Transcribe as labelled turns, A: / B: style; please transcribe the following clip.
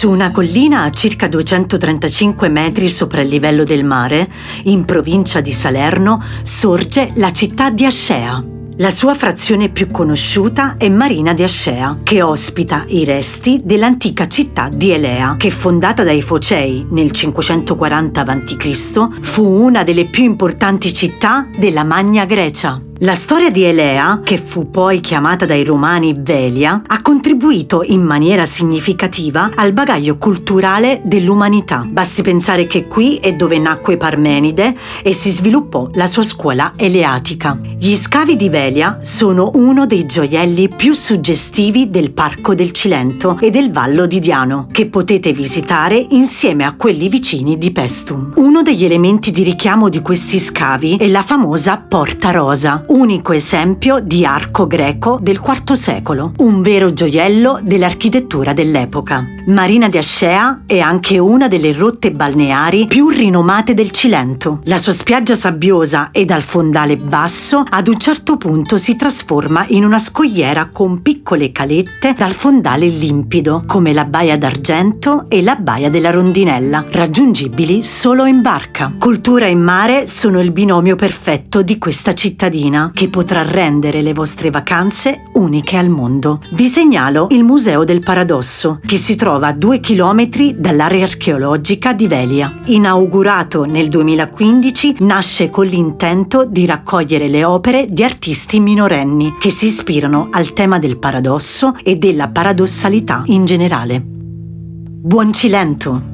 A: Su una collina a circa 235 metri sopra il livello del mare, in provincia di Salerno, sorge la città di Ascea. La sua frazione più conosciuta è Marina di Ascea, che ospita i resti dell'antica città di Elea, che fondata dai Focei nel 540 a.C., fu una delle più importanti città della Magna Grecia. La storia di Elea, che fu poi chiamata dai romani Velia, ha contribuito in maniera significativa al bagaglio culturale dell'umanità. Basti pensare che qui è dove nacque Parmenide e si sviluppò la sua scuola eleatica. Gli scavi di Velia sono uno dei gioielli più suggestivi del Parco del Cilento e del Vallo di Diano, che potete visitare insieme a quelli vicini di Pestum. Uno degli elementi di richiamo di questi scavi è la famosa Porta Rosa, unico esempio di arco greco del IV secolo, un vero gioiello dell'architettura dell'epoca. Marina di Ascea è anche una delle rotte balneari più rinomate del Cilento. La sua spiaggia sabbiosa e dal fondale basso ad un certo punto si trasforma in una scogliera con piccole calette dal fondale limpido, come la Baia d'Argento e la Baia della Rondinella, raggiungibili solo in barca. Cultura e mare sono il binomio perfetto di questa cittadina che potrà rendere le vostre vacanze uniche al mondo. Vi segnalo il Museo del Paradosso, che si trova a due chilometri dall'area archeologica di Velia. Inaugurato nel 2015, nasce con l'intento di raccogliere le opere di artisti minorenni che si ispirano al tema del paradosso e della paradossalità in generale. Buon Cilento!